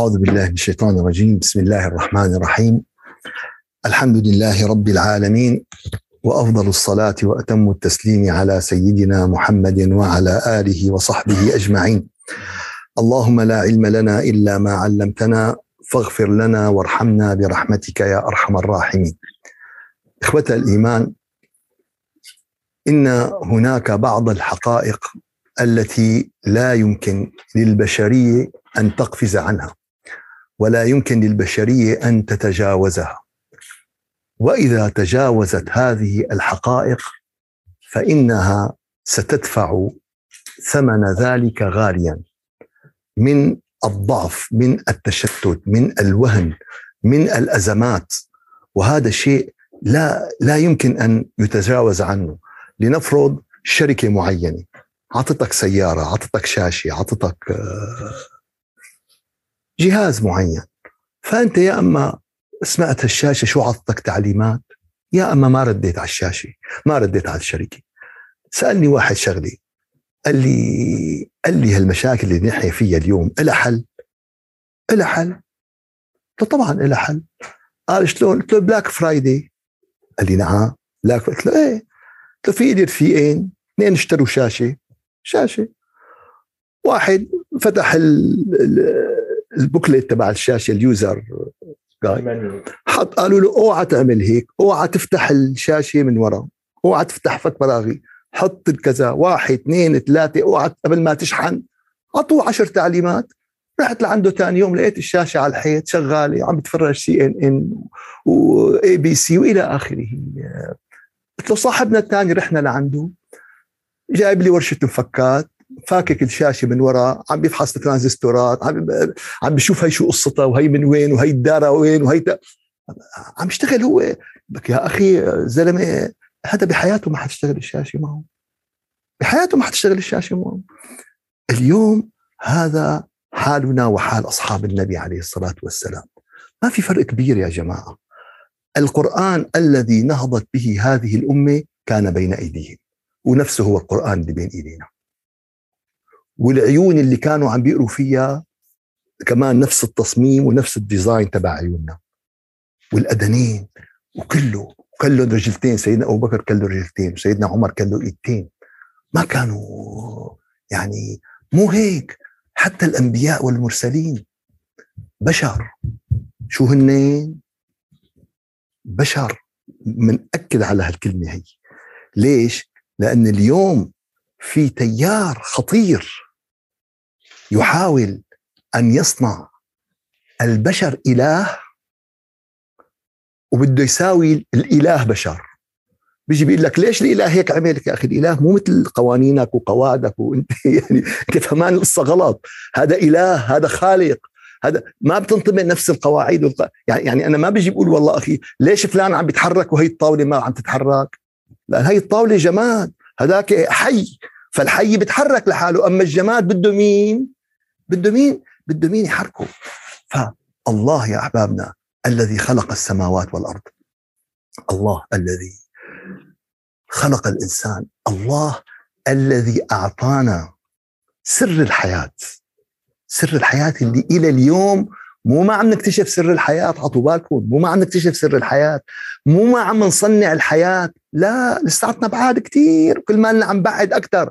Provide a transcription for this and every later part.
أعوذ بالله من الشيطان الرجيم. بسم الله الرحمن الرحيم. الحمد لله رب العالمين وأفضل الصلاة وأتم التسليم على سيدنا محمد وعلى آله وصحبه أجمعين. اللهم لا علم لنا إلا ما علمتنا فاغفر لنا وارحمنا برحمتك يا أرحم الراحمين. إخوة الإيمان إن هناك بعض الحقائق التي لا يمكن للبشرية أن تقفز عنها. ولا يمكن للبشرية أن تتجاوزها. وإذا تجاوزت هذه الحقائق فإنها ستدفع ثمن ذلك غاليا. من الضعف من التشتت من الوهن من الأزمات. وهذا شيء لا لا يمكن أن يتجاوز عنه. لنفرض شركة معينة. عطتك سيارة عطتك شاشة عطتك آه، جهاز معين. فأنت يا أما سمعت الشاشة شو عطتك تعليمات يا أما ما رديت على الشاشة ما رديت على الشركة. سألني واحد شغلي قال لي قال لي هالمشاكل اللي نحن فيها اليوم لها حل؟ لها حل. طبعا لها حل. قال شلون؟ قلت له Black Friday قال لي نعم. Black قلت له إيه؟ قلت له في إيدي رفيقين اثنين اشتروا شاشة. شاشة. واحد فتح ال booklet تبع الشاشة ال user حط قالوا له اوعى تعمل هيك اوعى تفتح الشاشة من ورا اوعى تفتح فك براغي حط كذا واحد اثنين ثلاثة اوعى قبل ما تشحن. أعطوه عشر تعليمات. رحت لعنده ثاني يوم لقيت الشاشة على الحيط شغالة عم بتفرج CNN و ABC وإلى آخره. قلت له صاحبنا الثاني رحنا لعنده جايب لي ورشة مفكات. فاكك الشاشة من ورا عم بيفحص الترانزستورات عم عم بيشوف هي شو قصتها وهي من وين وهي الدارة وين وهي. عم يشتغل هو. بك يا أخي زلمة هذا بحياته ما حتشتغل الشاشة معه. بحياته ما حتشتغل الشاشة معه. اليوم هذا حالنا وحال أصحاب النبي عليه الصلاة والسلام. ما في فرق كبير يا جماعة. القرآن الذي نهضت به هذه الأمة كان بين أيديهم ونفسه هو القرآن اللي بين إيدينا. والعيون اللي كانوا عم بيقروا فيها كمان نفس التصميم ونفس الديزاين تبع عيوننا. والأذنين وكله كله رجلتين. سيدنا أبو بكر كله رجلتين وسيدنا عمر كله إيدتين. ما كانوا يعني مو هيك. حتى الأنبياء والمرسلين بشر. شو هن؟ بشر. منأكد على هالكلمة هي. ليش؟ لأن اليوم في تيار خطير. يحاول أن يصنع البشر إله وبده يساوي الإله بشر. بيجي بيقول لك ليش الإله هيك عملك يا أخي؟ الإله مو مثل قوانينك وقواعدك وانت يعني كمان القصة غلط. هذا إله هذا خالق هذا ما بتنطبق نفس القواعد والق... يعني يعني أنا ما بيجي بقول والله أخي ليش فلان عم بيتحرك وهي الطاولة ما عم تتحرك؟ لأن هي الطاولة جماد. هذاك حي. فالحي بيتحرك لحاله. أما الجماد بده مين بده مين بده مين يحركه فالله يا أحبابنا الذي خلق السماوات والأرض. الله الذي خلق الإنسان. الله الذي أعطانا سر الحياة. سر الحياة اللي إلى اليوم مو ما عم نكتشف سر الحياة حطوا بالكم. مو ما عم نكتشف سر الحياة. مو ما عم نصنع الحياة. لا لساتنا بعاد كتير. كل ما عم بعد أكثر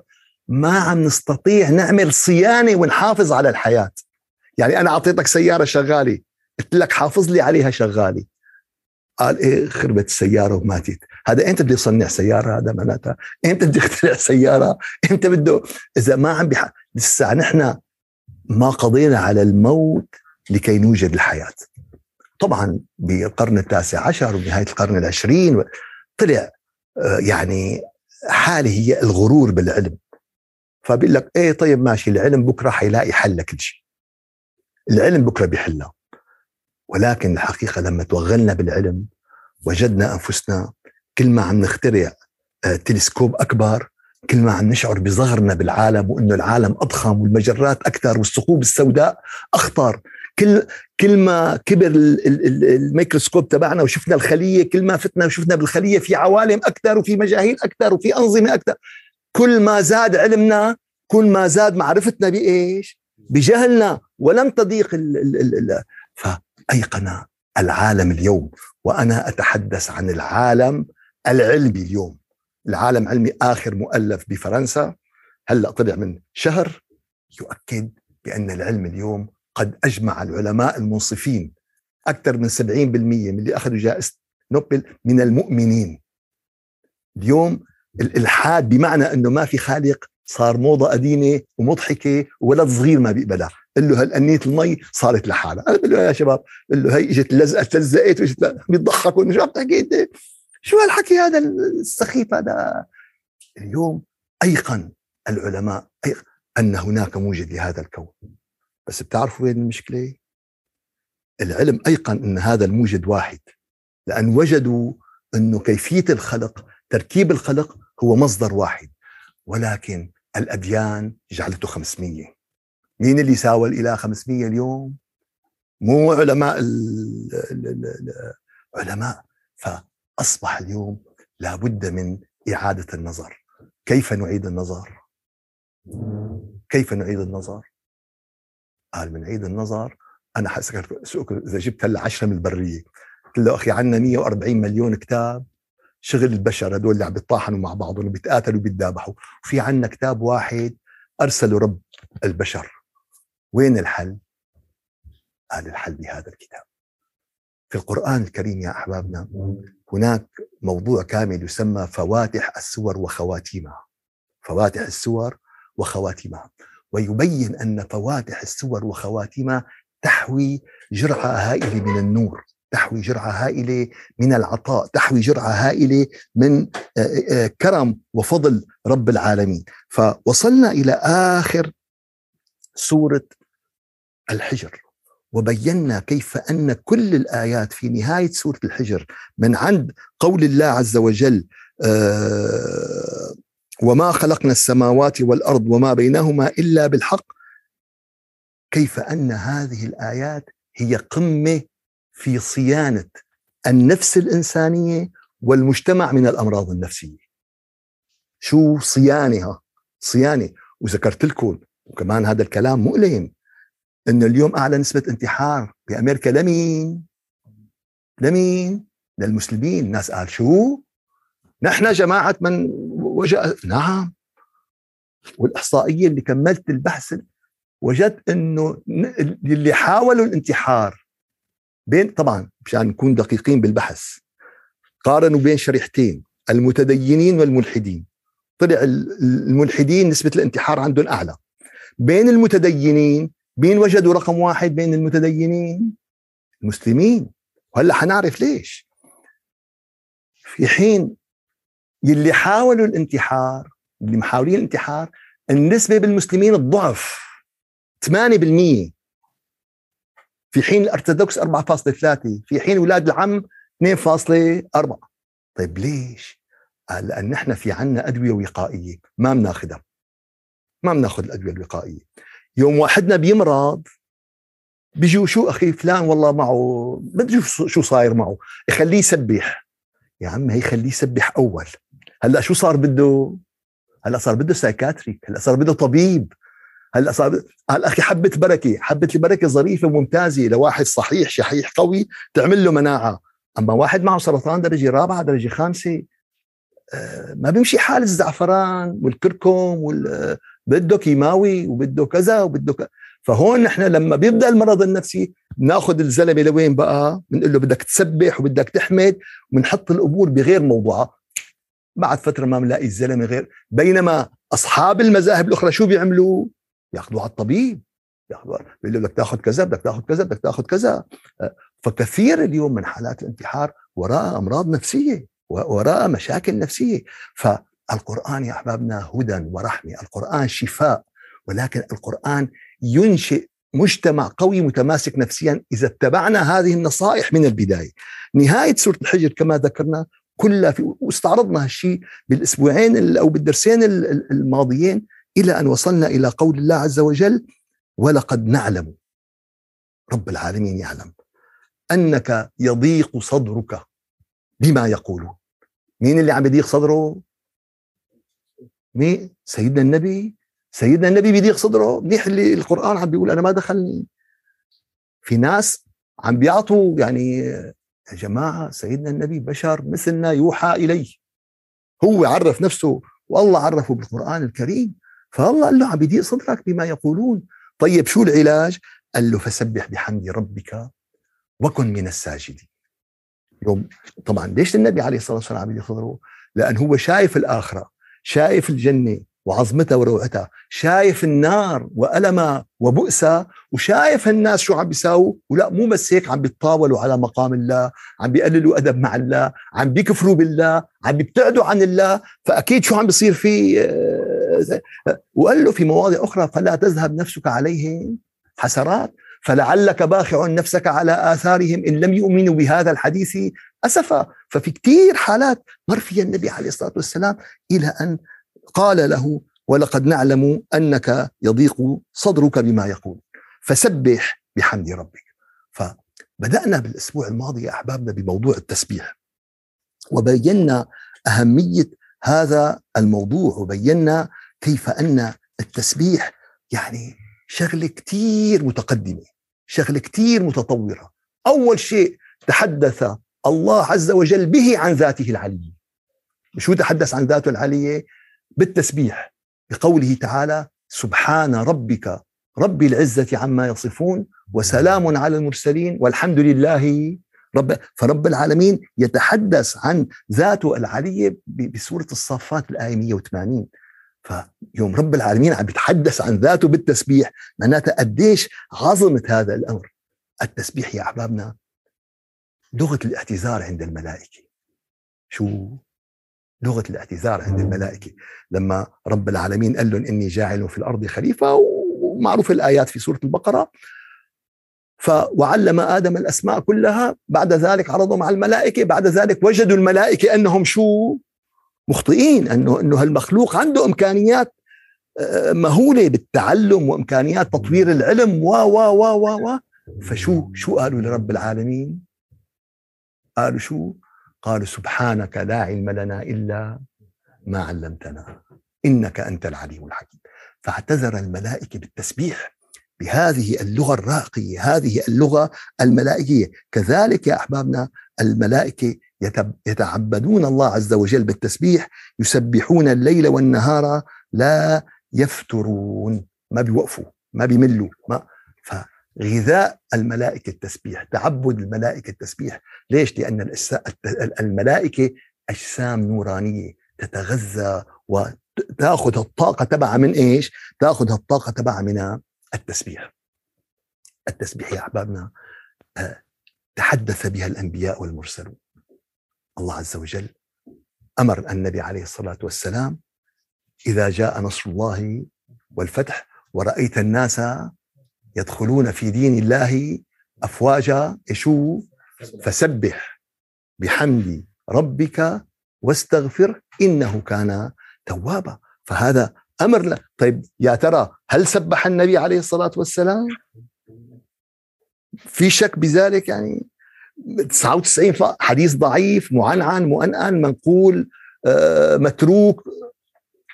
ما عم نستطيع نعمل صيانة ونحافظ على الحياة. يعني أنا أعطيتك سيارة شغالة قلت لك حافظ لي عليها شغالة. قال إيه خربت السيارة وماتت هذا إمتى بده يصنع سيارة؟ هذا معناتها إمتى بده يخترع سيارة؟ إمتى بده؟ إذا ما عم بح... لسه نحن ما قضينا على الموت لكي نوجد الحياة. طبعا بالقرن التاسع عشر ونهاية القرن العشرين طلع آه، يعني حالة هي الغرور بالعلم. فبيقول لك إيه طيب ماشي العلم بكرة حيلاقي حل لكل شيء. العلم بكرة بيحلها ولكن الحقيقة لما توغلنا بالعلم وجدنا أنفسنا كل ما عم نخترع آه، تلسكوب أكبر كل ما عم نشعر بصغرنا بالعالم وإنه العالم أضخم والمجرات أكثر والثقوب السوداء أخطر. كل كل ما كبر الميكروسكوب تبعنا وشفنا الخلية كل ما فتنا وشفنا بالخلية في عوالم أكثر وفي مجاهيل أكثر وفي أنظمة أكثر. كل ما زاد علمنا كل ما زاد معرفتنا بإيش؟ بجهلنا ولم تضيق ال ال ال ال فأيقن العالم اليوم. وأنا أتحدث عن العالم العلمي اليوم. العالم علمي آخر مؤلف بفرنسا. هلأ طلع من شهر يؤكد بأن العلم اليوم قد أجمع العلماء المنصفين. أكثر من 70% من اللي أخذوا جائزة نوبل من المؤمنين. اليوم الإلحاد بمعنى أنه ما في خالق صار موضة قديمة ومضحكة وولد صغير ما بيقبلها. قال له هالأنية المي؟ صارت لحالها. أنا بقول له يا شباب قال له هي إجت لزقت تلزقت وإجت بيضحكوا شو عم تحكي أنت؟ شو هالحكي هذا السخيف هذا؟ اليوم أيقن العلماء أيقن أن هناك موجد لهذا الكون. بس بتعرفوا وين المشكلة؟ العلم أيقن أن هذا الموجد واحد لأن وجدوا أنه كيفية الخلق تركيب الخلق هو مصدر واحد ولكن الأديان جعلته 500 مين اللي ساوى الإله 500 اليوم؟ مو علماء العلماء فأصبح اليوم لابد من إعادة النظر. كيف نعيد النظر؟ كيف نعيد النظر؟ قال من عيد النظر أنا حاسك إذا جبت هلا 10 من البرية. قلت له أخي عندنا 140 مليون كتاب. شغل البشر هدول اللي عم بيطاحنوا مع بعضهم وبيتقاتلوا وبيتذابحوا. وفي عندنا كتاب واحد ارسله رب البشر. وين الحل؟ قال الحل بهذا الكتاب. في القرآن الكريم يا أحبابنا هناك موضوع كامل يسمى فواتح السور وخواتيمها. فواتح السور وخواتيمها. ويبين أن فواتح السور وخواتيمها تحوي جرعة هائلة من النور. تحوي جرعة هائلة من العطاء تحوي جرعة هائلة من كرم وفضل رب العالمين. فوصلنا إلى آخر سورة الحجر وبينا كيف أن كل الآيات في نهاية سورة الحجر من عند قول الله عز وجل وما خلقنا السماوات والأرض وما بينهما إلا بالحق كيف أن هذه الآيات هي قمة في صيانة النفس الإنسانية والمجتمع من الأمراض النفسية. شو صيانها؟ صيانة وذكرت لكم وكمان هذا الكلام مؤلم إنه اليوم أعلى نسبة انتحار بأمريكا لمين؟ لمين؟ للمسلمين، الناس قال شو؟ نحن جماعة من وجاء نعم والإحصائية اللي كملت البحث وجدت إنه اللي حاولوا الانتحار بين طبعا مشان نكون دقيقين بالبحث. قارنوا بين شريحتين المتدينين والملحدين. طلع الملحدين نسبة الانتحار عندهم أعلى. بين المتدينين مين وجدوا رقم واحد بين المتدينين؟ المسلمين. وهلأ حنعرف ليش. في حين يلي حاولوا الانتحار اللي محاولين الانتحار النسبة بالمسلمين الضعف 8% في حين الأرثوذكس 4.3 في حين أولاد العم 2.4 طيب ليش؟ قال لأن نحن في عنا أدوية وقائية. ما بناخذها ما بناخذ الأدوية الوقائية. يوم واحدنا بيمرض بيجوا شو أخي فلان والله معه بدي شو صاير معه. يخليه يسبح. يا عم هي خليه يسبح أول. هلأ شو صار بده؟ هلأ صار بده سايكاتريك هلأ صار بده طبيب. هلا صار هلا أخي حبة بركة حبة البركة ظريفة وممتازه لواحد صحيح شحيح قوي تعمل له مناعة أما واحد معه سرطان درجة رابعة درجة خامسة آه، ما بيمشي حال الزعفران والكركم وال بده كيماوي وبده كذا وبده كذا فهون نحن لما بيبدأ المرض النفسي بناخذ الزلمة لوين بقى؟ بنقول له بدك تسبح وبدك تحمد وبنحط الأمور بغير موضوعها بعد فترة ما بنلاقي الزلمة غير بينما أصحاب المذاهب الأخرى شو بيعملوا؟ بياخذوا على الطبيب بيقول بدك تاخذ كذا بدك تاخذ كذا بدك تاخذ كذا. فكثير اليوم من حالات الانتحار وراء أمراض نفسية وراء مشاكل نفسية. فالقرآن يا أحبابنا هدى ورحمة. القرآن شفاء ولكن القرآن ينشئ مجتمع قوي متماسك نفسيا إذا اتبعنا هذه النصائح من البداية. نهاية سورة الحجر كما ذكرنا كلها في واستعرضنا هالشيء بالأسبوعين أو بالدرسين الماضيين إلى أن وصلنا إلى قول الله عز وجل ولقد نعلم. رب العالمين يعلم. أنك يضيق صدرك بما يقولون مين اللي عم يضيق صدره؟ مين؟ سيدنا النبي. سيدنا النبي بيضيق صدره. منيح اللي القرآن عم بيقول أنا ما دخلني. في ناس عم بيعطوا يعني يا جماعة سيدنا النبي بشر مثلنا يوحى إليه. هو عرف نفسه والله عرفه بالقرآن الكريم. فالله قال له عم بيضيق صدرك بما يقولون. طيب شو العلاج؟ قال له فسبح بحمد ربك وكن من الساجدين. يوم طبعا ليش النبي عليه الصلاة والسلام عم صدره؟ لأن هو شايف الآخرة شايف الجنة وعظمتها وروعتها شايف النار وألمها وبؤسها وشايف الناس شو عم بيساووا. ولا مو بس هيك عم بيتطاولوا على مقام الله عم بيقللوا أدب مع الله عم بيكفروا بالله عم بيبتعدوا عن الله. فأكيد شو عم بيصير في آه، وقال له في مواضع أخرى فلا تذهب نفسك عليهم حسرات فلعلك باخع نفسك على آثارهم إن لم يؤمنوا بهذا الحديث أسفا. ففي كثير حالات مر فيها النبي عليه الصلاة والسلام إلى أن قال له ولقد نعلم أنك يضيق صدرك بما يقول فسبح بحمد ربك. فبدأنا بالأسبوع الماضي يا أحبابنا بموضوع التسبيح وبينا أهمية هذا الموضوع وبينا كيف أن التسبيح يعني شغلة كثير متقدمة شغلة كثير متطورة. أول شيء تحدث الله عز وجل به عن ذاته العلية. شو تحدث عن ذاته العلية؟ بالتسبيح بقوله تعالى سبحان ربك رب العزة عما يصفون وسلام على المرسلين والحمد لله رب فرب العالمين يتحدث عن ذاته العلية بسورة الصافات الآية 180 فيوم رب العالمين عم يتحدث عن ذاته بالتسبيح معناتها قديش عظمة هذا الأمر. التسبيح يا أحبابنا لغة الاعتذار عند الملائكة. شو؟ لغة الاعتذار عند الملائكة. لما رب العالمين قال لهم إني جاعل في الأرض خليفة ومعروف الآيات في سورة البقرة. ف وعلم آدم الأسماء كلها بعد ذلك عرضهم على الملائكة بعد ذلك وجدوا الملائكة أنهم شو؟ مخطئين انه أنه هالمخلوق عنده إمكانيات آه، مهولة بالتعلم وإمكانيات تطوير العلم و و و و و فشو شو قالوا لرب العالمين؟ قالوا شو؟ قالوا سبحانك لا علم لنا إلا ما علمتنا إنك أنت العليم الحكيم فاعتذر الملائكة بالتسبيح بهذه اللغة الراقية هذه اللغة الملائكية كذلك يا أحبابنا الملائكة يتعبدون الله عز وجل بالتسبيح يسبحون الليل والنهار لا يفترون ما بيوقفوا ما بيملوا ما غذاء الملائكة التسبيح تعبد الملائكة التسبيح ليش؟ لأن الملائكة أجسام نورانية تتغذى وتأخذ الطاقة تبعها من إيش؟ تأخذ الطاقة تبعها من التسبيح التسبيح يا أحبابنا آه، تحدث بها الأنبياء والمرسلون الله عز وجل أمر النبي عليه الصلاة والسلام إذا جاء نصر الله والفتح ورأيت الناس يدخلون في دين الله أفواجا شو فسبح بحمد ربك واستغفر إنه كان توابا. فهذا أمر له. طيب يا ترى هل سبح النبي عليه الصلاة والسلام؟ في شك بذلك يعني؟ 99 حديث ضعيف معنعن مؤنن منقول آه، متروك.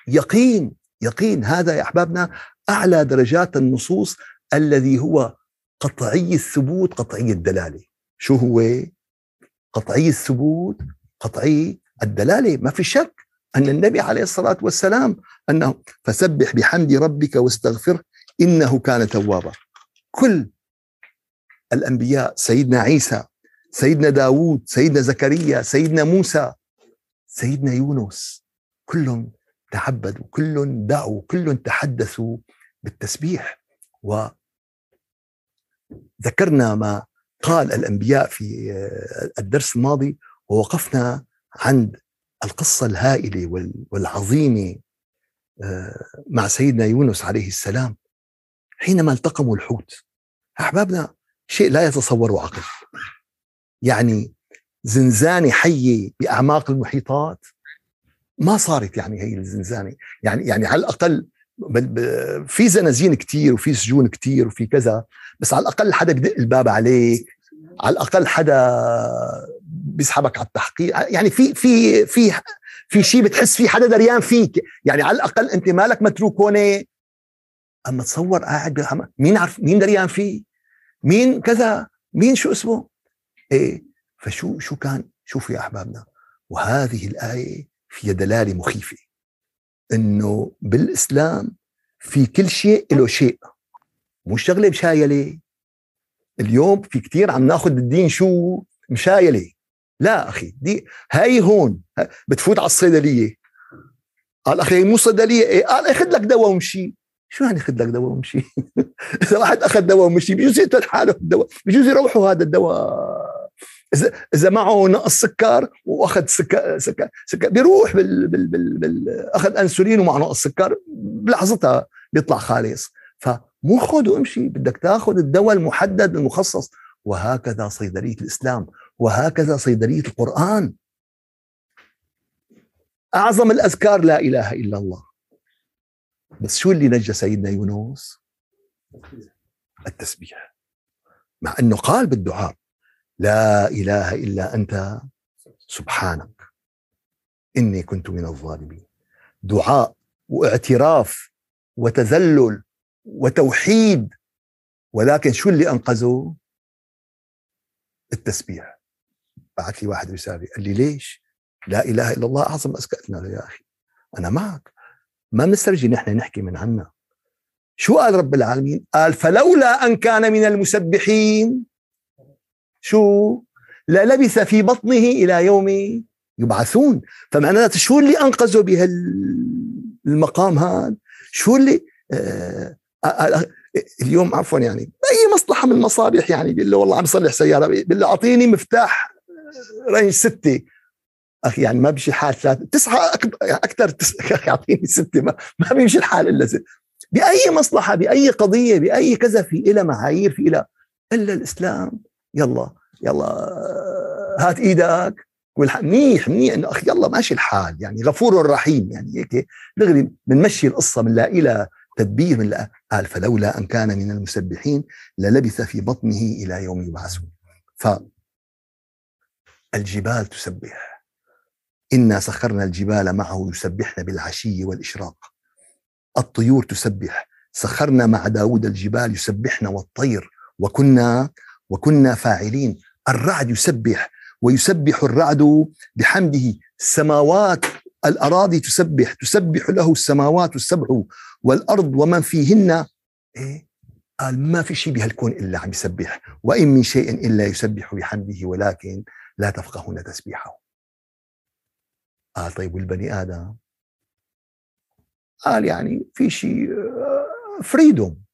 يقين يقين. هذا يا أحبابنا أعلى درجات النصوص الذي هو قطعي الثبوت قطعي الدلالة. شو هو؟ قطعي الثبوت قطعي الدلالة. ما في شك أن النبي عليه الصلاة والسلام أنه فسبح بحمد ربك واستغفره إنه كان توابا. كل الأنبياء سيدنا عيسى سيدنا داوود سيدنا زكريا سيدنا موسى سيدنا يونس كلهم تعبدوا كلهم دعوا كلهم تحدثوا بالتسبيح. وذكرنا ما قال الأنبياء في الدرس الماضي ووقفنا عند القصة الهائلة والعظيمة آه، مع سيدنا يونس عليه السلام حينما التقموا الحوت. أحبابنا شيء لا يتصور عقل. يعني زنزانه حيه بأعماق المحيطات؟ ما صارت يعني هي الزنزانة. يعني يعني على الأقل في زنازين كتير وفي سجون كتير وفي كذا بس على الأقل حدا بدق الباب عليك على الأقل حدا بيسحبك على التحقيق. يعني في في في في شيء بتحس فيه حدا دريان فيك. يعني على الأقل أنت مالك متروك هون؟ أما تصور قاعد مين عارف مين دريان فيه؟ مين كذا؟ مين شو اسمه؟ إيه فشو شو كان شوفوا يا أحبابنا وهذه الآية فيها دلالة مخيفة إنه بالإسلام في كل شيء له شيء مو شغلة مشايلة اليوم في كتير عم ناخذ الدين شو مشايلة لا أخي دي هاي هون بتفوت على الصيدلية قال أخي مو صيدلية إيه؟ قال اخذ لك دواء ومشي شو يعني اخذ لك دواء ومشي إذا واحد أخذ دواء ومشي بجوز يقتل حاله الدواء بجوز يروحوا هذا الدواء اذا إذا معه نقص سكر وأخذ سكر سكر, سكر بيروح بال, بال, بال, بال أخذ أنسولين ومع نقص سكر بلحظتها بيطلع خالص. فمو خذ وامشي بدك تاخذ الدواء المحدد المخصص. وهكذا صيدلية الإسلام وهكذا صيدلية القرآن. أعظم الأذكار لا إله إلا الله. بس شو اللي نجى سيدنا يونس؟ التسبيح. مع إنه قال بالدعاء. لا إله إلا أنت سبحانك. إني كنت من الظالمين. دعاء واعتراف وتذلل وتوحيد. ولكن شو اللي انقذه التسبيح. بعث لي واحد رسالة قال لي ليش؟ لا إله إلا الله أعظم له يا أخي أنا معك. ما بنسترجي نحن نحكي من عنا. شو قال رب العالمين؟ قال فلولا أن كان من المسبحين شو؟ للبث في بطنه إلى يوم يبعثون. فمعناته شو اللي أنقذه بهالمقام هذا؟ شو اللي آه اليوم عفوا يعني أي مصلحة من المصالح يعني؟ بيقول له والله عم صلح سيارة بيقول له أعطيني مفتاح رينج ستة. أخي يعني ما بيمشي الحال ثلاثة تسعة أكثر تسعه يعطيني ستة ما, ما بيمشي الحال إلا ست بأي مصلحة بأي قضية بأي كذا في إلى معايير في إلى إلا الإسلام. يلا يلا هات إيدك. منيح منيح إنه أخي يلا ماشي الحال يعني غفور رحيم يعني هيك دغري بنمشي القصة لا إلى تدبير من قال فلولا أن كان من المسبحين للبث في بطنه إلى يوم يبعثون. ف الجبال تسبح. إنا سخرنا الجبال معه يسبحن بالعشي والإشراق. الطيور تسبح. سخرنا مع داود الجبال يسبحن والطير. وكنا وكنا فاعلين. الرعد يسبح ويسبح الرعد بحمده. السماوات الأراضي تسبح تسبح له السماوات السبع والأرض ومن فيهن. إيه؟ قال ما في شيء بهالكون إلا عم يسبح وإن من شيء إلا يسبح بحمده ولكن لا تفقهون تسبيحه. قال طيب والبني آدم؟ قال يعني في شيء فريدوم آه،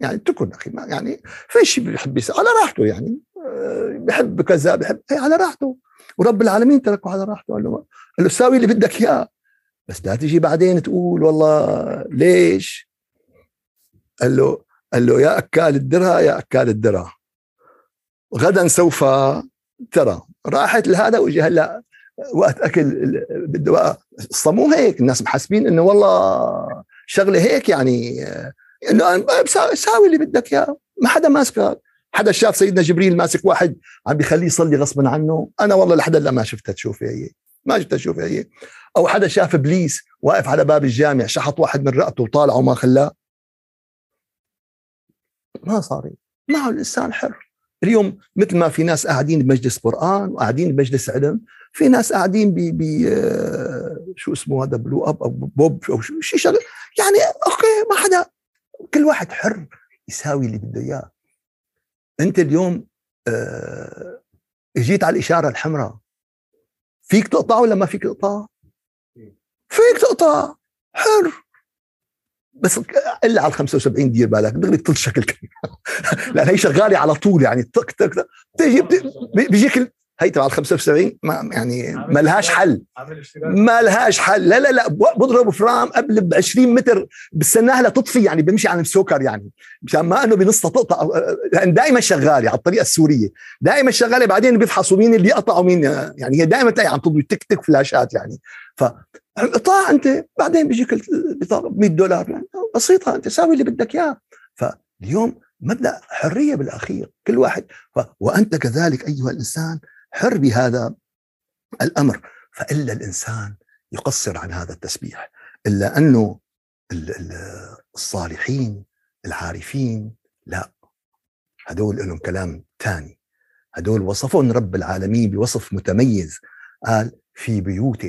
يعني تكن أخي يعني في شيء بيحب يسأل على راحته يعني آه، بحب كذا بحب إيه على راحته. ورب العالمين تركه على راحته قال له قال له ساوي اللي بدك إياه. بس لا تجي بعدين تقول والله ليش؟ قال له قال له يا أكال الدرها يا أكال الدرها غدا سوف ترى. راحت لهذا وجي هلا وقت أكل بده مو هيك. الناس محاسبين إنه والله شغلة هيك يعني إنه ساوي اللي بدك إياه. ما حدا ماسكك حدا شاف سيدنا جبريل ماسك واحد عم بيخليه يصلي غصبا عنه. أنا والله لحدا لا ما شفتها تشوفي هي. ما شفتها تشوفي هي. أو حدا شاف إبليس واقف على باب الجامع شحط واحد من رقبته وطالعه وما خلاه. ما صار ما هو الإنسان حر. اليوم مثل ما في ناس قاعدين بمجلس قرآن وقاعدين بمجلس علم في ناس قاعدين ب ب شو اسمه هذا club أو pub أو شيء يعني OK ما حدا كل واحد حر يساوي اللي بده إياه. أنت اليوم آه على الإشارة الحمراء فيك تقطع ولا ما فيك تقطع؟ فيك تقطع. حر. بس إلا على ال 75 دير بالك دغري بتطل شكل لأن هي شغالة على طول يعني تك تك بتيجي بيجيك هي تبع ال 75 ما يعني ما لهاش حل. ما لهاش حل. لا لا لا. بضرب فرام قبل ب 20 متر بستناها لتطفي يعني بمشي على السكر يعني. مشان ما إنه بنصها تقطع لأن دائما شغالة على الطريقة السورية. دائما شغالة بعدين بيفحصوا مين اللي قطع ومين يعني هي دائما تلاقي عم تضوي تك تك فلاشات يعني. ف قطع أنت بعدين بيجيك البطاقه ب 100 دولار. يعني بسيطة أنت ساوي اللي بدك إياه. فاليوم مبدأ حرية بالأخير كل واحد. ف... وأنت كذلك أيها الإنسان حر بهذا الأمر فإلا الإنسان يقصر عن هذا التسبيح إلا أنه الصالحين العارفين لا. هدول لهم كلام ثاني هدول وصفهم رب العالمين بوصف متميز. قال في بيوت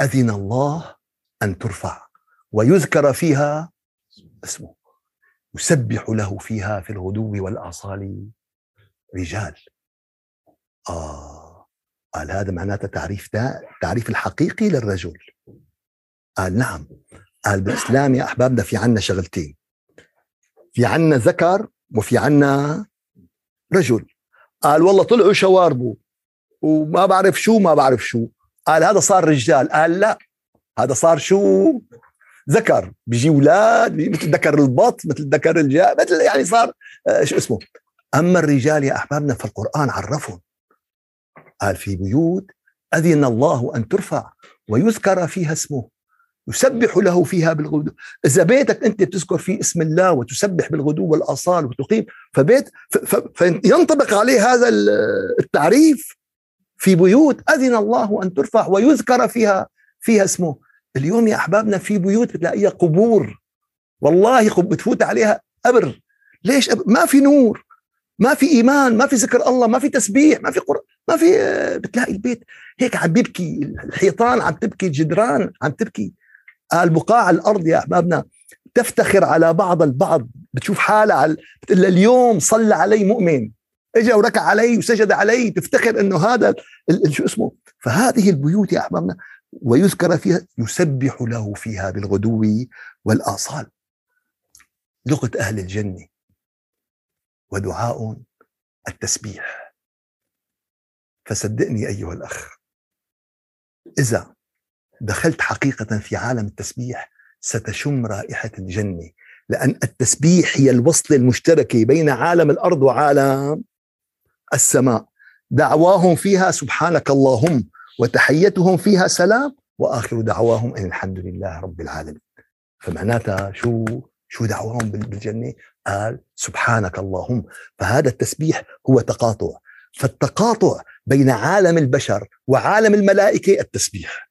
أذن الله أن ترفع ويذكر فيها اسمه يسبح له فيها في الغدو والآصال رجال. آه قال هذا معناته تعريف تعريف الحقيقي للرجل. قال نعم. قال بالإسلام يا أحبابنا في عنا شغلتين. في عنا ذكر وفي عنا رجل. قال والله طلعوا شواربه وما بعرف شو ما بعرف شو. قال هذا صار رجال. قال لا هذا صار شو؟ ذكر. بيجي أولاد مثل ذكر البط مثل ذكر الجاء مثل يعني صار آه، شو اسمه. أما الرجال يا أحبابنا فالقرآن عرفهم. قال في بيوت أذن الله أن ترفع ويذكر فيها اسمه. يسبح له فيها بالغدو. إذا بيتك أنت بتذكر فيه اسم الله وتسبح بالغدو والآصال وتقيم فبيت فينطبق عليه هذا التعريف في بيوت أذن الله أن ترفع ويذكر فيها فيها اسمه. اليوم يا أحبابنا في بيوت بتلاقيها قبور. والله بتفوت عليها قبر ليش؟ ما في نور ما في إيمان ما في ذكر الله ما في تسبيح ما في قرآن. ما في بتلاقي البيت هيك عم بيبكي الحيطان عم تبكي الجدران عم تبكي. البقاع الأرض يا أحبابنا تفتخر على بعض البعض بتشوف حالها على بتقول اليوم صلى علي مؤمن اجى وركع علي وسجد علي تفتخر إنه هذا شو اسمه؟ فهذه البيوت يا أحبابنا ويذكر فيها يسبح له فيها بالغدو والآصال. لغة أهل الجنة ودعاء التسبيح. فصدقني أيها الأخ إذا دخلت حقيقة في عالم التسبيح ستشم رائحة الجنة لأن التسبيح هي الوصلة المشتركة بين عالم الأرض وعالم السماء. دعواهم فيها سبحانك اللهم وتحيتهم فيها سلام وآخر دعواهم أن الحمد لله رب العالمين. فمعناتها شو شو دعواهم بالجنة؟ قال سبحانك اللهم. فهذا التسبيح هو تقاطع. فالتقاطع بين عالم البشر وعالم الملائكة التسبيح.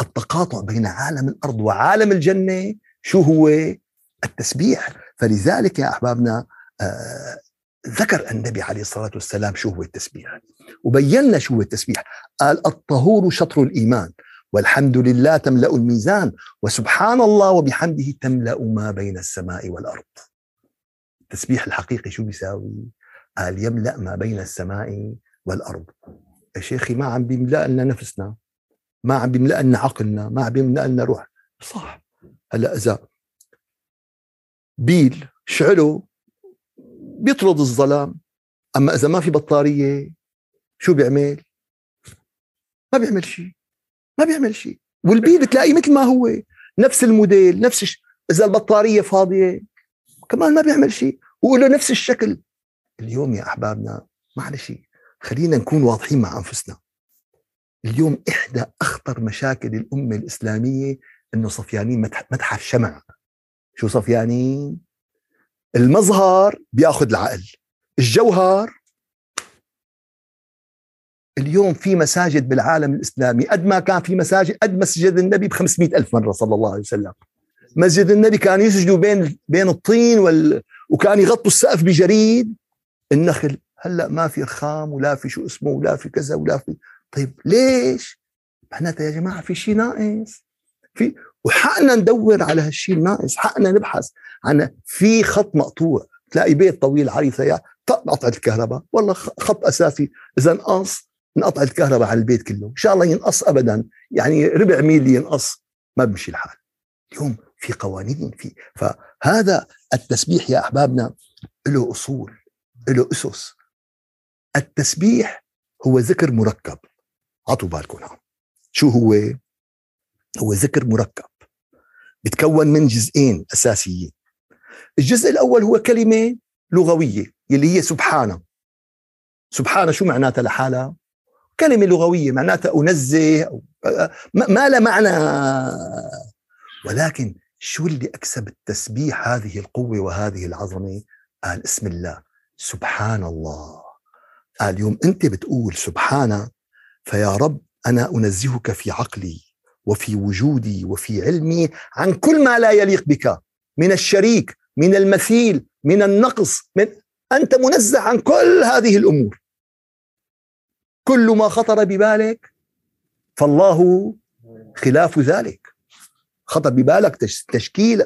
التقاطع بين عالم الأرض وعالم الجنة شو هو؟ التسبيح. فلذلك يا أحبابنا آه ذكر النبي عليه الصلاة والسلام شو هو التسبيح. وبينا شو هو التسبيح. قال الطهور شطر الإيمان والحمد لله تملأ الميزان وسبحان الله وبحمده تملأ ما بين السماء والأرض. التسبيح الحقيقي شو بيساوي؟ قال يملأ ما بين السماء والأرض. يا شيخي ما عم بيملأ لنا نفسنا ما عم بيملأ لنا عقلنا ما عم بيملأ لنا روح صح. هلأ إذا بيل شعله بيطرد الظلام أما إذا ما في بطارية شو بيعمل؟ ما بيعمل شيء ما بيعمل شيء. والبيل بتلاقيه مثل ما هو نفس الموديل نفس الش... إذا البطارية فاضية كمان ما بيعمل شيء. وله نفس الشكل. اليوم يا أحبابنا معلش خلينا نكون واضحين مع أنفسنا. اليوم إحدى أخطر مشاكل الأمة الإسلامية أنه صفيانين متحف شمع. شو صفيانين؟ المظهر بياخذ العقل الجوهر. اليوم في مساجد بالعالم الإسلامي قد ما كان في مساجد قد مسجد النبي ب ألف مرة صلى الله عليه وسلم. مسجد النبي كان يسجدوا بين بين الطين وال وكان يغطوا السقف بجريد. النخل هلأ ما في رخام ولا في شو اسمه ولا في كذا ولا في طيب ليش؟ معناتها يا جماعة في شيء ناقص. في وحقنا ندور على هالشيء الناقص حقنا نبحث عن في خط مقطوع تلاقي بيت طويل عريض سيار قطعة الكهرباء والله خط أساسي. إذا انقص انقطع الكهرباء على البيت كله إن شاء الله ينقص ابدا يعني ربع ميل ينقص. ما بمشي الحال. اليوم في قوانين في فهذا التسبيح يا أحبابنا له أصول. له أسس. التسبيح هو ذكر مركب. عطوا بالكم نعم شو هو؟ هو ذكر مركب. بتكون من جزئين أساسيين. الجزء الأول هو كلمة لغوية يلي هي سبحانه. سبحانه شو معناتها لحالها؟ كلمة لغوية معناتها أنزه أو ما لا معنى. ولكن شو اللي أكسب التسبيح هذه القوة وهذه العظمة؟ قال اسم الله. سبحان الله. قال يوم أنت بتقول سبحانه فيا رب أنا أنزهك في عقلي وفي وجودي وفي علمي عن كل ما لا يليق بك من الشريك من المثيل من النقص من أنت منزه عن كل هذه الأمور. كل ما خطر ببالك فالله خلاف ذلك. خطر ببالك تشكيل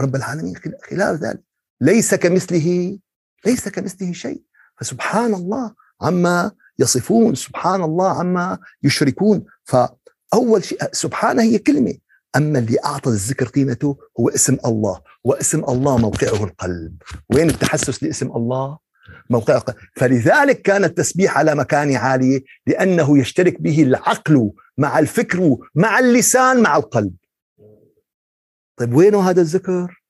رب العالمين خلاف ذلك. ليس كمثله ليس كمثله شيء. فسبحان الله عما يصفون سبحان الله عما يشركون. فأول شيء سبحانه هي كلمة. أما اللي أعطى الذكر قيمته هو اسم الله واسم الله موقعه القلب. وين التحسس لاسم الله؟ موقع القلب. فلذلك كان التسبيح على مكانة عالية لأنه يشترك به العقل مع الفكر مع اللسان مع القلب. طيب وينه هذا الذكر؟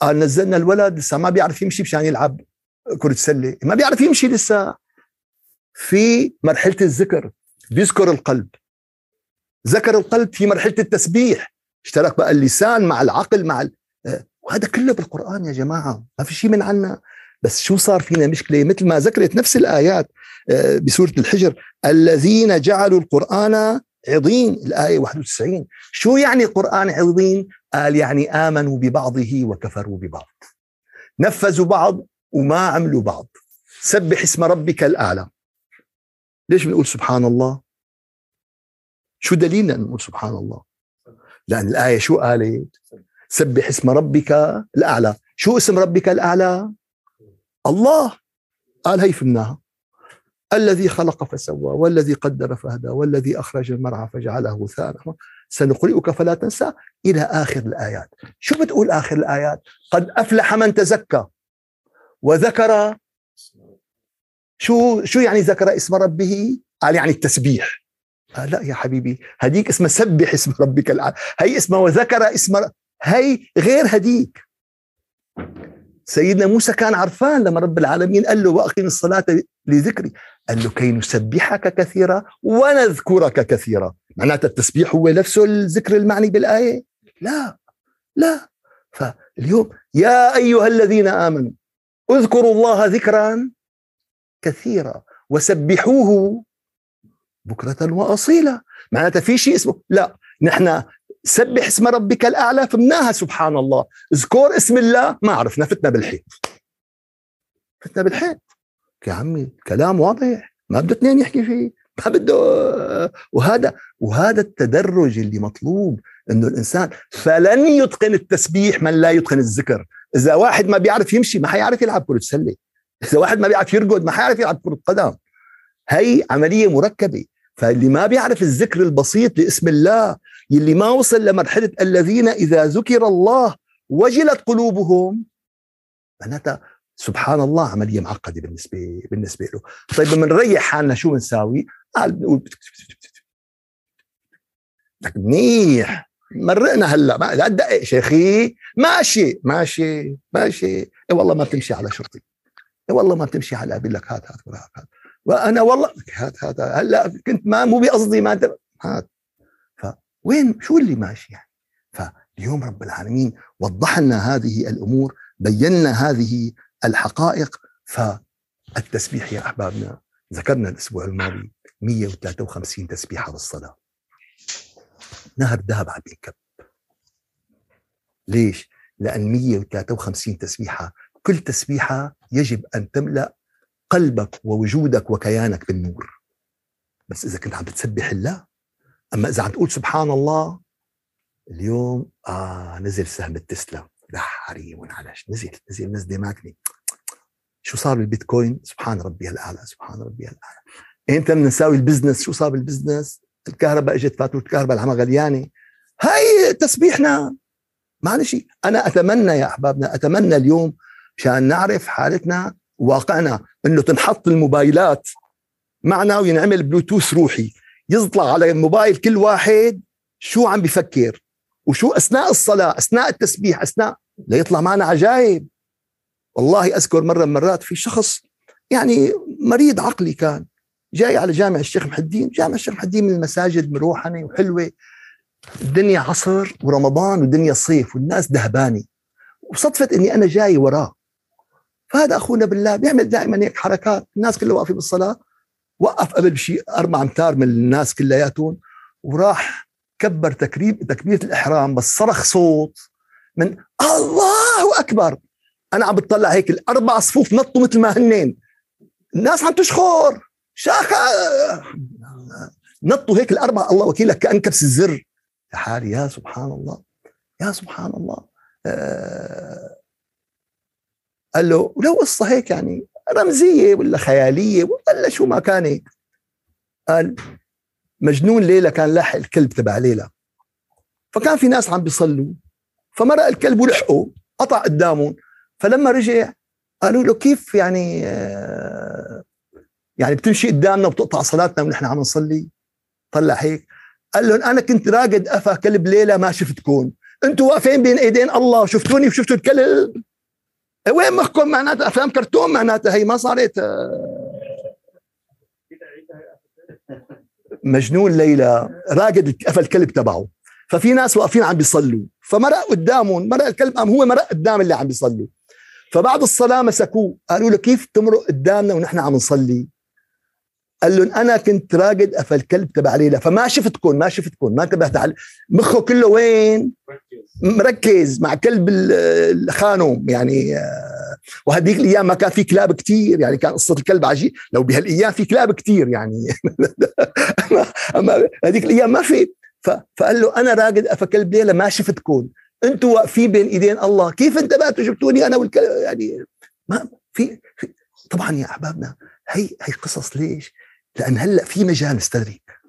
قال نزلنا الولد لسه ما بيعرف يمشي مشان يلعب كرة سلة. ما بيعرف يمشي لسه. في مرحلة الذكر بيذكر القلب. ذكر القلب في مرحلة التسبيح. اشترك بقى اللسان مع العقل مع ال... آه، وهذا كله بالقرآن يا جماعة. ما في شيء من عنا. بس شو صار فينا؟ مشكلة مثل ما ذكرت نفس الآيات آه، بسورة الحجر. الذين جعلوا القرآن عظيم الآية 91 شو يعني القرآن عظيم قال يعني آمنوا ببعضه وكفروا ببعض. نفذوا بعض وما عملوا بعض. سبح اسم ربك الأعلى. ليش بنقول سبحان الله؟ شو دليلنا نقول سبحان الله؟ لأن الآية شو قالت؟ سبح اسم ربك الأعلى. شو اسم ربك الأعلى؟ الله. قال هي فهمناها الذي خلق فسوى والذي قدر فهدى والذي أخرج المرعى فجعله غثاء سنقرئك فلا تنسى إلى آخر الآيات. شو بتقول آخر الآيات؟ قد أفلح من تزكى وذكر شو شو يعني ذكر اسم ربه؟ قال يعني التسبيح. آه لا يا حبيبي هديك اسمها سبح اسم ربك الأعلى. هي اسمها وذكر اسم هي غير هديك. سيدنا موسى كان عرفان لما رب العالمين قال له وأقم الصلاة لذكري. قال له كي نسبحك كثيرا ونذكرك كثيرا. معناتها التسبيح هو نفسه الذكر المعني بالآية. لا لا. فاليوم يا أيها الذين آمنوا اذكروا الله ذكرا كثيرا وسبحوه بكرة وأصيلا. معناتها في شيء اسمه لا نحن سبح اسم ربك الأعلى فهمناها سبحان الله اذكر اسم الله. ما عرفنا فتنا بالحيط. فتنا بالحيط. يا عمي كلام واضح. ما بده اثنين يحكي فيه. ما بده. وهذا وهذا التدرج اللي مطلوب إنه الإنسان فلن يتقن التسبيح من لا يتقن الذكر. إذا واحد ما بيعرف يمشي ما حيعرف يلعب كرة سلة. إذا واحد ما بيعرف يرقد ما حيعرف يلعب كرة قدم. هي عملية مركبة. فاللي ما بيعرف الذكر البسيط لاسم الله يلي ما وصل لمرحلة الذين إذا ذكر الله وجلت قلوبهم. معناتها سبحان الله عملية معقدة بالنسبة بالنسبة له. طيب بنريح حالنا شو بنساوي؟ قال بنقول لك منيح. مرقنا هلأ. لا تدقق شيخي. ماشي ماشي ماشي. اي والله ما بتمشي على شرطي. اي والله ما بتمشي على بقول لك هات هات, هات. وأنا والله هات هات هلأ كنت ما مو بقصدي ما هات. فوين شو اللي ماشي يعني؟ فاليوم رب العالمين وضح لنا هذه الأمور بينا هذه الحقائق فالتسبيح يا أحبابنا ذكرنا الأسبوع الماضي 153 تسبيحة بالصلاه نهر ذهب عم ينكب. ليش؟ لأن 153 تسبيحة كل تسبيحة يجب أن تملأ قلبك ووجودك وكيانك بالنور. بس إذا كنت عم بتسبح الله أما إذا عم تقول سبحان الله اليوم آه نزل سهم التسلا. لا حريم على نزل نزل نزل ماكني شو صار بالبيتكوين؟ سبحان ربي الأعلى سبحان ربي الأعلى إنت بدنا نساوي ال business شو صار بال business؟ الكهرباء إجت فاتورة الكهرباء العمى غليانة. هاي تسبيحنا. معلش أنا أتمنى يا أحبابنا أتمنى اليوم مشان نعرف حالتنا واقعنا إنه تنحط الموبايلات معنا وينعمل بلوتوث روحي. يطلع على الموبايل كل واحد شو عم بفكر وشو أثناء الصلاة أثناء التسبيح أثناء ليطلع معنا عجائب. والله أذكر مرة من مرات في شخص يعني مريض عقلي كان جاي على جامع الشيخ محي الدين جامع الشيخ محي الدين من المساجد مروحنه وحلوة. الدنيا عصر ورمضان والدنيا صيف والناس دهباني وصدفة إني أنا جاي وراه فهذا أخونا بالله بيعمل دائما هيك حركات الناس كلها واقفة بالصلاة. وقف قبل بشيء أربع أمتار من الناس كلياتهم وراح كبر تكريم تكبيره الإحرام بس صرخ صوت من الله أكبر! أنا عم بتطلع هيك الأربع صفوف نطوا مثل ما هنين. الناس عم تشخر. شاخ نطوا هيك الأربع. الله وكيلك كان كبس الزر حالي يا سبحان الله. يا سبحان الله. آه قال له ولو قصة هيك يعني رمزية ولا خيالية ولا شو ما كانت قال مجنون ليلى كان لاحق الكلب تبع ليلى. فكان في ناس عم بيصلوا. فمرق الكلب ولحقه قطع قدامهم فلما رجع قالوا له كيف يعني آه يعني بتمشي قدامنا وبتقطع صلاتنا ونحن عم نصلي؟ طلع هيك. قال لهم أنا كنت راقد قفا كلب ليلى ما شفتكم أنتم واقفين بين إيدين الله شفتوني وشفتوا الكلب؟ وين مخكم معناتها؟ أفلام كرتون معناتها هي ما صارت آه. مجنون ليلى راقد قفل الكلب تبعه. ففي ناس واقفين عم بيصلوا. فمرق قدامهم مرق الكلب قام هو مرق قدام اللي عم بيصلوا. فبعد الصلاة مسكوه. قالوا له كيف تمرق قدامنا ونحن عم نصلي؟ قال لهم أنا كنت راقد قفل الكلب تبع ليلى فما شفتكم ما شفتكم ما انتبهت على مخه كله وين؟ مركز مع كلب الخانم يعني آه، وهذيك الأيام ما كان في كلاب كتير يعني كان قصة الكلب عجيب لو بهالأيام في كلاب كتير يعني. اما هذيك الأيام ما في. فقال له أنا راقد قفل كلب ليلى ما شفتكم أنتم واقفين بين إيدين الله كيف انتبهتوا جبتوني أنا والكلب؟ يعني ما في طبعا يا أحبابنا هي هي قصص ليش؟ لأن هلأ في مجال نستدرك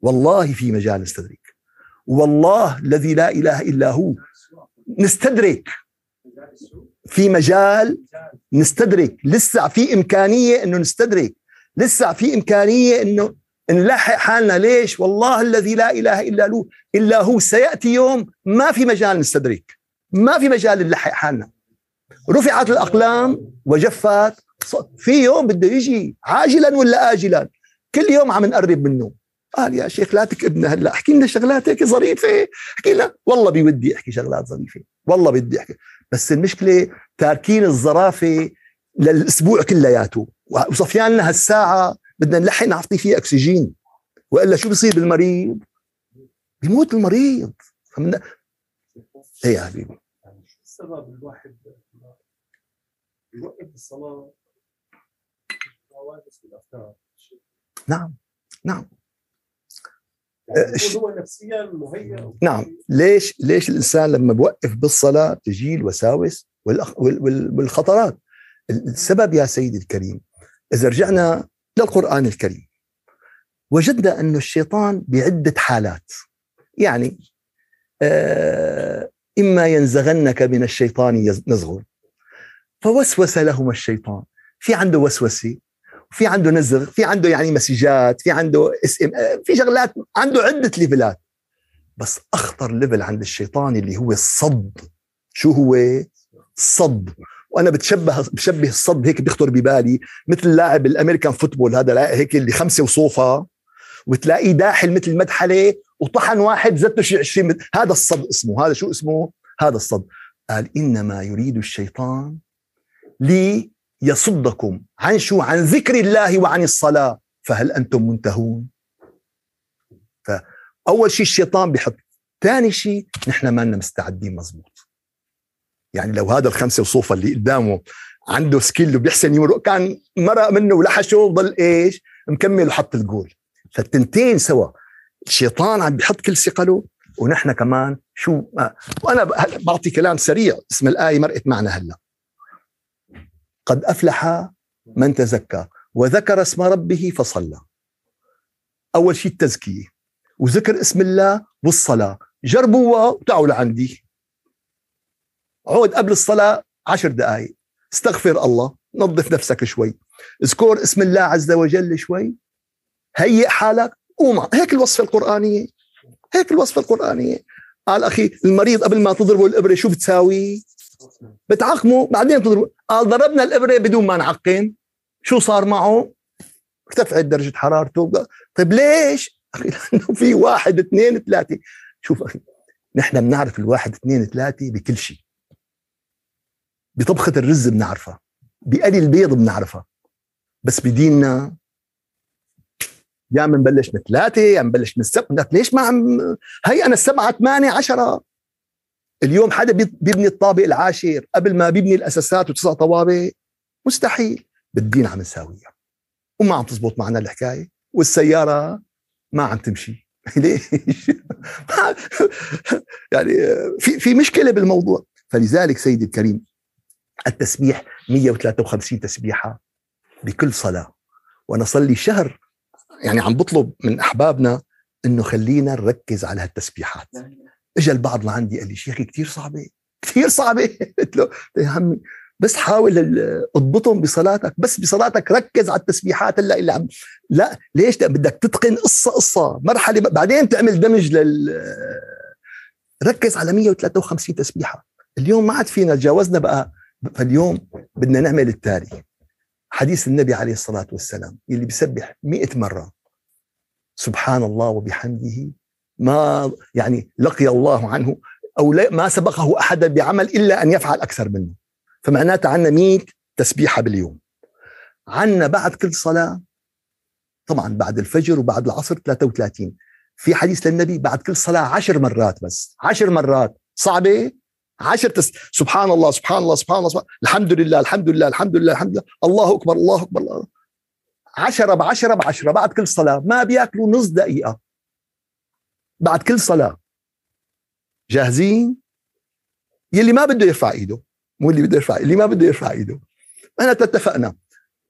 والله في مجال نستدرك والله الذي لا إله إلا هو. نستدرك في مجال نستدرك لسه في إمكانية إنه نستدرك لسه في إمكانية إنه نلحق حالنا. ليش؟ والله الذي لا إله إلا له. إلا هو. سيأتي يوم ما في مجال نستدرك ما في مجال نلحق حالنا. رفعت الأقلام وجفت في يوم بده يجي عاجلا ولا اجلا كل يوم عم نقرب منه. قال يا شيخ لا تكبنا هلأ احكي لنا شغلات هيك ظريفة. احكي لنا. والله بودي أحكي شغلات ظريفة. والله بدي أحكي. بس المشكلة تاركين الظرافه للأسبوع كلياته. وصفيان لنا هالساعة بدنا نلحق نعطي فيها أكسجين. وإلا شو بصير بالمريض؟ بيموت المريض. فمنا إيه يا حبيبي؟ السبب الواحد يوقف الصلاة بالافكار نعم نعم. يعني هو نفسيا مهيئ نعم. ليش ليش الإنسان لما بوقف بالصلاة تجي الوساوس والخطرات؟ السبب يا سيدي الكريم إذا رجعنا للقرآن الكريم وجدنا أنه الشيطان بعدة حالات. يعني آه إما ينزغنك من الشيطان نزغ فوسوس لهما الشيطان. في عنده وسوسة؟ في عنده نزغ في عنده يعني message ات في عنده SMS في شغلات عنده عدة level ات. بس أخطر level عند الشيطان اللي هو الصد. شو هو؟ الصد وأنا بتشبه بشبه الصد هيك بيخطر ببالي مثل لاعب الأمريكان فوتبول هذا هيك اللي خمسة وصوفة وتلاقيه داحل مثل مدحلة وطحن واحد زته شي 20 متر هذا الصد اسمه. هذا شو اسمه؟ هذا الصد. قال إنما يريد الشيطان لي يصدكم عن شو؟ عن ذكر الله وعن الصلاة. فهل أنتم منتهون؟ فأول شيء الشيطان بيحط ثاني شيء نحن ما لنا مستعدين مزبوط يعني لو هذا الخمسة وصوفة اللي قدامه عنده skill وبيحسن يمرق كان مرق منه ولحشه وضل إيش؟ مكمل وحط الجول. فالتنتين سوا الشيطان عم بيحط كل ثقله ونحن كمان شو؟ وأنا بعطي كلام سريع اسم الآية مرقت معنا هلأ. قد أفلح من تزكى وذكر اسم ربه فصلى. أول شيء التزكية. وذكر اسم الله والصلاه جربوها وتعوا لعندي عود قبل الصلاة عشر دقائق استغفر الله. نظف نفسك شوي. اذكر اسم الله عز وجل شوي. هيئ حالك. قوم. هيك الوصفه القرانيه هيك الوصفه القرانيه قال أخي المريض قبل ما تضربه الإبرة شو بتساوي؟ بتعقمه بعدين بتضربه قال ضربنا الإبرة بدون ما نعقم شو صار معه؟ ارتفعت درجة حرارته. طيب ليش؟ أخي لأنه في واحد اثنين ثلاثة. شوف أخي نحن بنعرف الواحد اثنين ثلاثة بكل شيء. بطبخة الرز بنعرفها. بقلي البيض بنعرفها. بس بديننا يا بنبلش من ثلاثة يا بنبلش من السبعة ليش ما عم هي أنا السبعة ثمانية عشرة. اليوم حدا بي- بيبني الطابق العاشر قبل ما بيبني الأساسات وتسع طوابق؟ مستحيل. بالدين عم نساويها. وما عم تزبط معنا الحكاية. والسيارة ما عم تمشي. ليش؟ يعني في في مشكلة بالموضوع. فلذلك سيدي الكريم التسبيح 153 تسبيحة بكل صلاة. وأنا صار لي شهر يعني عم بطلب من أحبابنا إنه خلينا نركز على هالتسبيحات. اجى البعض لعندي قال لي شيخي كثير صعبة كثير صعبة. قلت له يا عمي بس حاول اضبطهم بصلاتك بس بصلاتك ركز على التسبيحات هلا اللي عم لا ليش؟ بدك تتقن قصة قصة مرحلة بعدين تعمل دمج لل ركز على 153 تسبيحة. اليوم ما عاد فينا تجاوزنا بقى فاليوم بدنا نعمل التالي. حديث النبي عليه الصلاة والسلام اللي بيسبح 100 مرة. سبحان الله وبحمده ما يعني لقي الله عنه أو لا ما سبقه أحد بعمل إلا أن يفعل أكثر منه. فمعناتها عندنا 100 تسبيحة باليوم. عندنا بعد كل صلاة طبعا بعد الفجر وبعد العصر 33 في حديث للنبي بعد كل صلاة عشر مرات بس عشر مرات. صعبة؟ عشر تس... سبحان الله سبحان الله سبحان الله الحمد لله الحمد لله الحمد لله الحمد لله. الله أكبر الله أكبر الله. عشرة بعشرة بعشرة بعد كل صلاة. ما بيأكلوا نص دقيقة. بعد كل صلاة جاهزين يلي ما بده يرفع إيده مو اللي بده يرفع اللي ما بده يرفع إيده. انا اتفقنا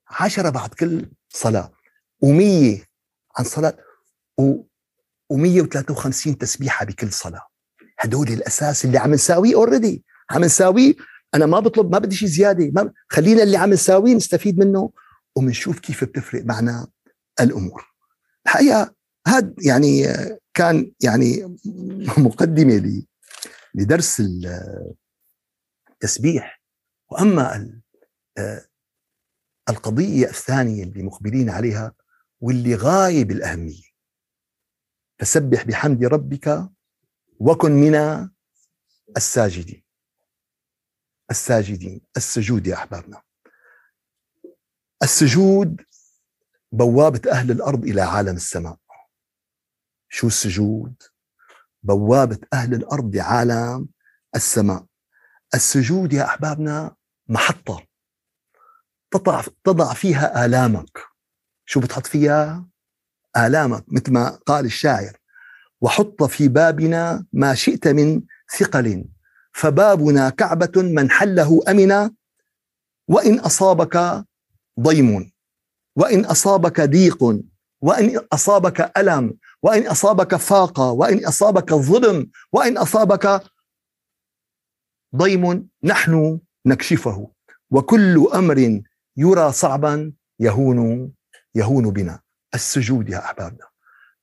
عشرة بعد كل صلاة ومية عن صلاة و و153 تسبيحة بكل صلاة. هدول الأساس اللي عم نساويه اوريدي عم نساويه أنا ما بطلب ما بدي شيء زيادة ما خلينا اللي عم نساويه نستفيد منه وبنشوف كيف بتفرق معنا الأمور. الحقيقة هذا يعني كان يعني مقدمة لي لدرس التسبيح. وأما ال- آه، القضية الثانية اللي مقبلين عليها واللي غاية بالأهمية. فسبح بحمد ربك وكن من الساجدين. الساجدين. السجود يا أحبابنا. السجود بوابة أهل الأرض إلى عالم السماء. شو السجود؟ بوابة أهل الأرض لعالم السماء. السجود يا أحبابنا محطة. تضع تضع فيها آلامك. شو بتحط فيها؟ آلامك مثل ما قال الشاعر. وحط في بابنا ما شئت من ثقل. فبابنا كعبة من حله أمن وإن أصابك ضيم. وإن أصابك ضيق. وإن أصابك ألم. وإن أصابك فاقة وإن أصابك ظلم وإن أصابك ضيم نحن نكشفه. وكل أمر يرى صعبا يهون يهون بنا. السجود يا أحبابنا.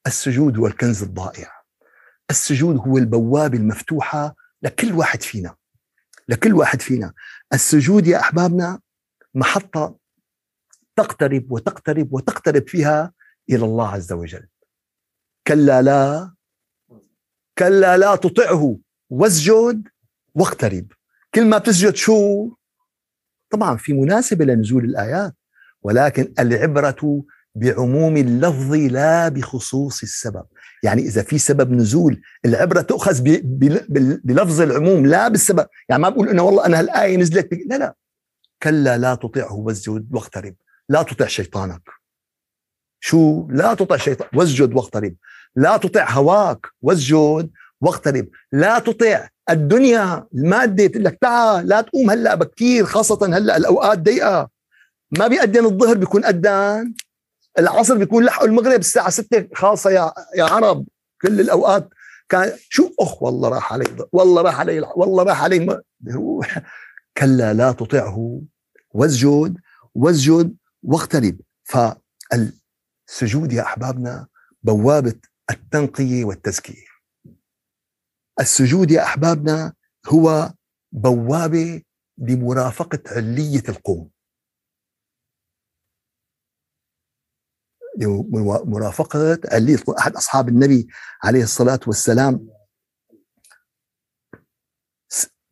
السجود هو الكنز الضائع. السجود هو البوابة المفتوحة لكل واحد فينا. لكل واحد فينا. السجود يا أحبابنا محطة تقترب وتقترب وتقترب فيها إلى الله عز وجل. كلا لا كلا لا تطعه واسجد واقترب. كل ما بتسجد شو؟ طبعا في مناسبة لنزول الآيات ولكن العبرة بعموم اللفظ لا بخصوص السبب. يعني إذا في سبب نزول العبرة تؤخذ بلفظ العموم لا بالسبب. يعني ما بقول إنه والله أنا هالآية نزلت. لا لا. كلا لا تطعه واسجد واقترب. لا تطع شيطانك. شو؟ لا تطع شيطان واسجد واقترب لا تطع هواك واسجد واقترب لا تطع الدنيا المادة تقول لك تعال لا تقوم هلأ بكير خاصة هلأ الأوقات ضيقة. ما بيأذن الظهر بيكون أذان العصر بيكون لحقوا المغرب الساعة 6 خاصة يا يا عرب. كل الأوقات كان شو؟ أخ والله راح علي والله راح علي والله راح علي كلا لا تطعه واسجد واسجد واقترب فالسجود يا أحبابنا بوابة التنقية والتزكية. السجود يا أحبابنا هو بوابة لمرافقة علية القوم. مرافقة علية القوم. أحد أصحاب النبي عليه الصلاة والسلام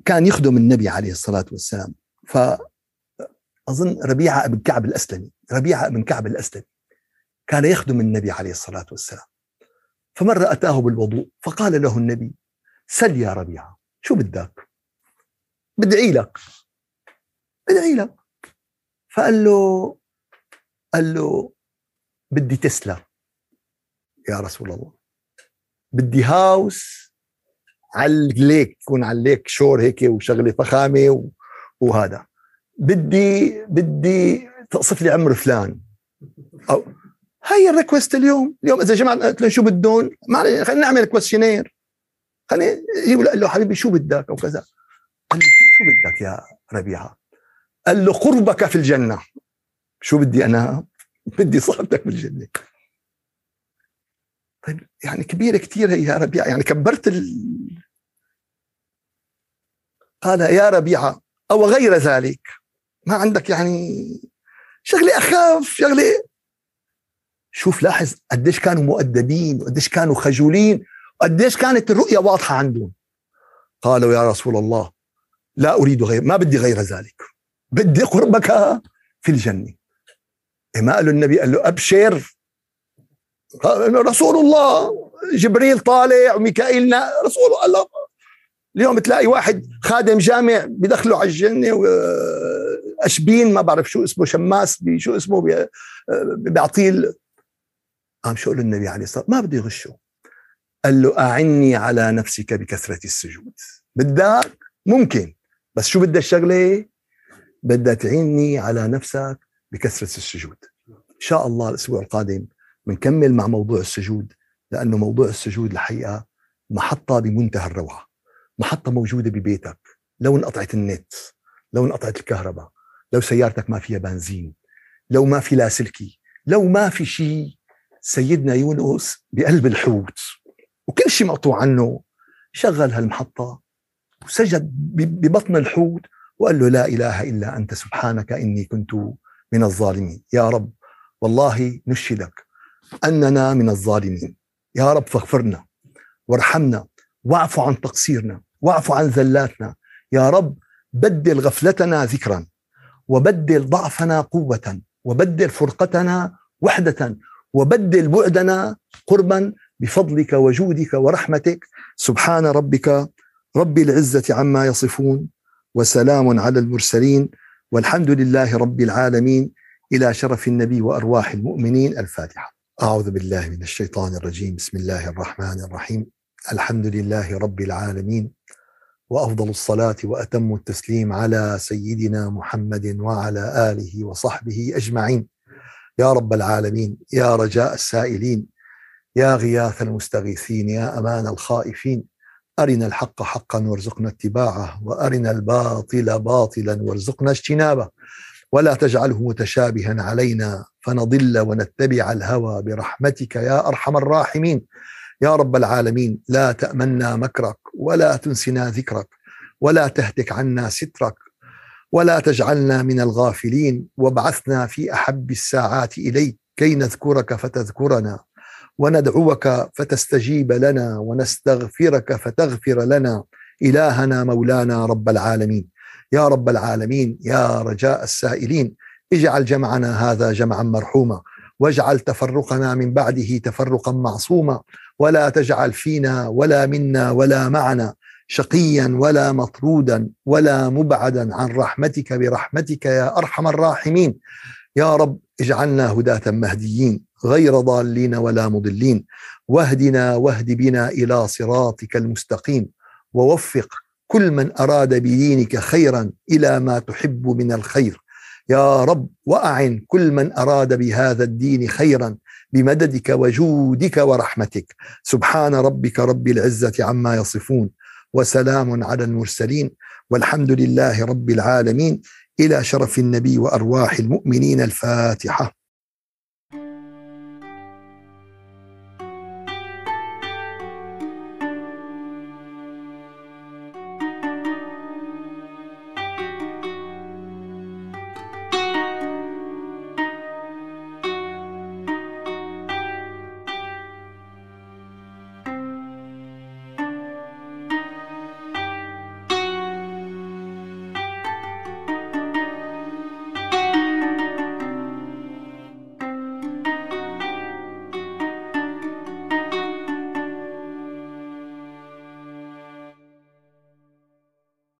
كان يخدم النبي عليه الصلاة والسلام. فأظن ربيعة بن كعب الأسلمي ربيعة بن كعب الأسلمي. كان يخدم النبي عليه الصلاة والسلام. فمرة أتاه بالوضوء فقال له النبي سل يا ربيعة شو بدك؟ بدعي لك. بدعي لك. فقال له قال له بدي تسلا يا رسول الله بدي house على ال lake يكون على ال lake shore هيك وشغلة فخامة وهذا. بدي بدي تقصف لي عمر فلان. أو هي ال request اليوم. اليوم إذا جماعة قلت لهم شو بدهم ما خلينا نعمل questionnaire خلينا يقول له حبيبي شو بدك أو كذا. قال لي شو بدك يا ربيعة؟ قال له قربك في الجنة. شو بدي أنا؟ بدي صاحبتك بالجنه طيب يعني كبيرة كثير هي يا ربيعة. يعني كبرت ال... قال يا ربيعة أو غير ذلك. ما عندك يعني شغلة أخاف شغلة شوف لاحظ قديش كانوا مؤدبين وقديش كانوا خجولين وقديش كانت الرؤيه واضحة عندهم. قالوا يا رسول الله لا أريد غير ما بدي غير ذلك بدي قربك في الجنة. إيه ما قال النبي قال له أبشر. رسول الله جبريل طالع وميكائيل رسول الله اليوم تلاقي واحد خادم جامع بدخله على الجنة اشبين ما بعرف شو اسمه شماس شو اسمه بيعطيه قام شو قال النبي عليه الصلاة ما بده يغشه. قال له أعني على نفسك بكثرة السجود. بدك ممكن. بس شو بدها الشغلة؟ بدها تعيني على نفسك بكثرة السجود. إن شاء الله الأسبوع القادم بنكمل مع موضوع السجود لأنه موضوع السجود الحقيقة محطة بمنتهى الروعة. محطة موجودة ببيتك. لو انقطعت النت لو انقطعت الكهرباء لو سيارتك ما فيها بنزين لو ما في لاسلكي لو ما في شيء سيدنا يونس بقلب الحوت وكل شيء مقطوع عنه شغل هالمحطة وسجد ببطن الحوت وقال له لا إله إلا أنت سبحانك إني كنت من الظالمين. يا رب والله نشهدك أننا من الظالمين. يا رب فاغفرنا وارحمنا واعف عن تقصيرنا واعف عن ذلاتنا. يا رب بدل غفلتنا ذكرا وبدل ضعفنا قوة وبدل فرقتنا وحدة وبدل بعدنا قربا بفضلك وجودك ورحمتك. سبحان ربك رب العزة عما يصفون وسلام على المرسلين والحمد لله رب العالمين. إلى شرف النبي وأرواح المؤمنين. الفاتحة. أعوذ بالله من الشيطان الرجيم. بسم الله الرحمن الرحيم. الحمد لله رب العالمين. وأفضل الصلاة وأتم التسليم على سيدنا محمد وعلى آله وصحبه أجمعين. يا رب العالمين يا رجاء السائلين يا غياث المستغيثين يا أمان الخائفين. أرنا الحق حقا وارزقنا اتباعه وأرنا الباطل باطلا وارزقنا اجتنابه. ولا تجعله متشابها علينا فنضل ونتبع الهوى برحمتك يا أرحم الراحمين. يا رب العالمين لا تأمنا مكرك ولا تنسنا ذكرك ولا تهتك عنا سترك. ولا تجعلنا من الغافلين وابعثنا في أحب الساعات إليك كي نذكرك فتذكرنا وندعوك فتستجيب لنا ونستغفرك فتغفر لنا. إلهنا مولانا رب العالمين. يا رب العالمين يا رجاء السائلين اجعل جمعنا هذا جمعا مرحوما. واجعل تفرقنا من بعده تفرقا معصوما. ولا تجعل فينا ولا منا ولا معنا شقيا ولا مطرودا ولا مبعدا عن رحمتك برحمتك يا أرحم الراحمين. يا رب اجعلنا هداة مهديين غير ضالين ولا مضلين. واهدنا واهد بنا إلى صراطك المستقيم. ووفق كل من أراد بدينك خيرا إلى ما تحب من الخير. يا رب وأعن كل من أراد بهذا الدين خيرا بمددك وجودك ورحمتك. سبحان ربك رب العزة عما يصفون. وسلام على المرسلين والحمد لله رب العالمين. إلى شرف النبي وأرواح المؤمنين الفاتحة.